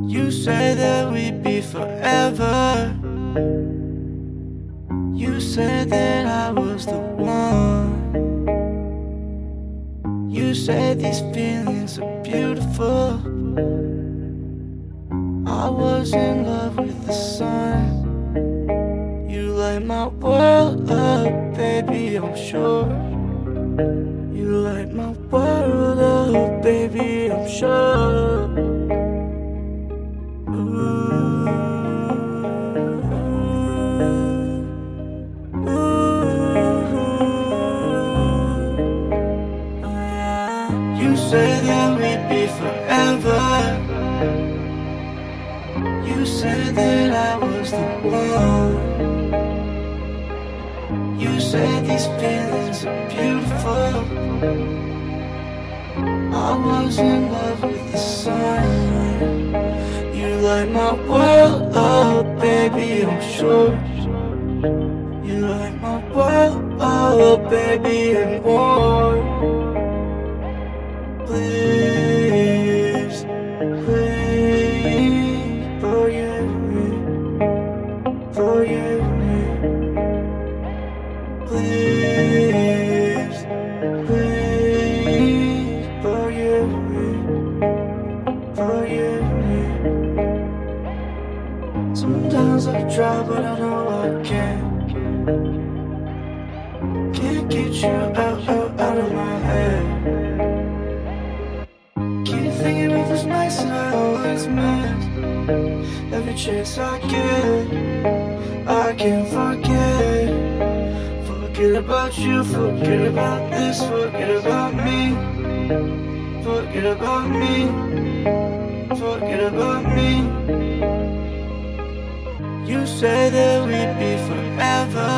You said that we'd be forever. You said that I was the one. You said these feelings are beautiful. I was in love with the sun. You light my world up, baby, I'm sure. You light my world up, baby, I'm sure. You said that we'd be forever. You said that I was the one. You said these feelings are beautiful. I was in love with the sun. You light my world up, baby, I'm sure. You light my world up, baby, and more. Please, please, forgive me, forgive me. Sometimes I try, but I know I can't. Can't get you out, out, of my head. Keep thinking of those nights that I always miss. Every chance I get, I can't forget. Forget about you, forget about this, forget about me. Forget about me, forget about me. You said that we'd be forever.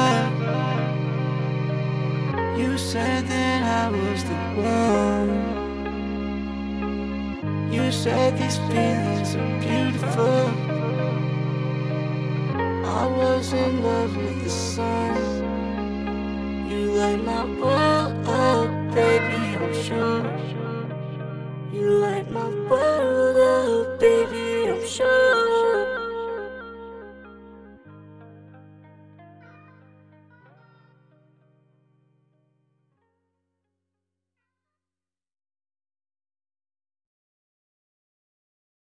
You said that I was the one. You said these feelings are beautiful. I was in love with the sun. Light my world up, baby, I'm sure. You light my world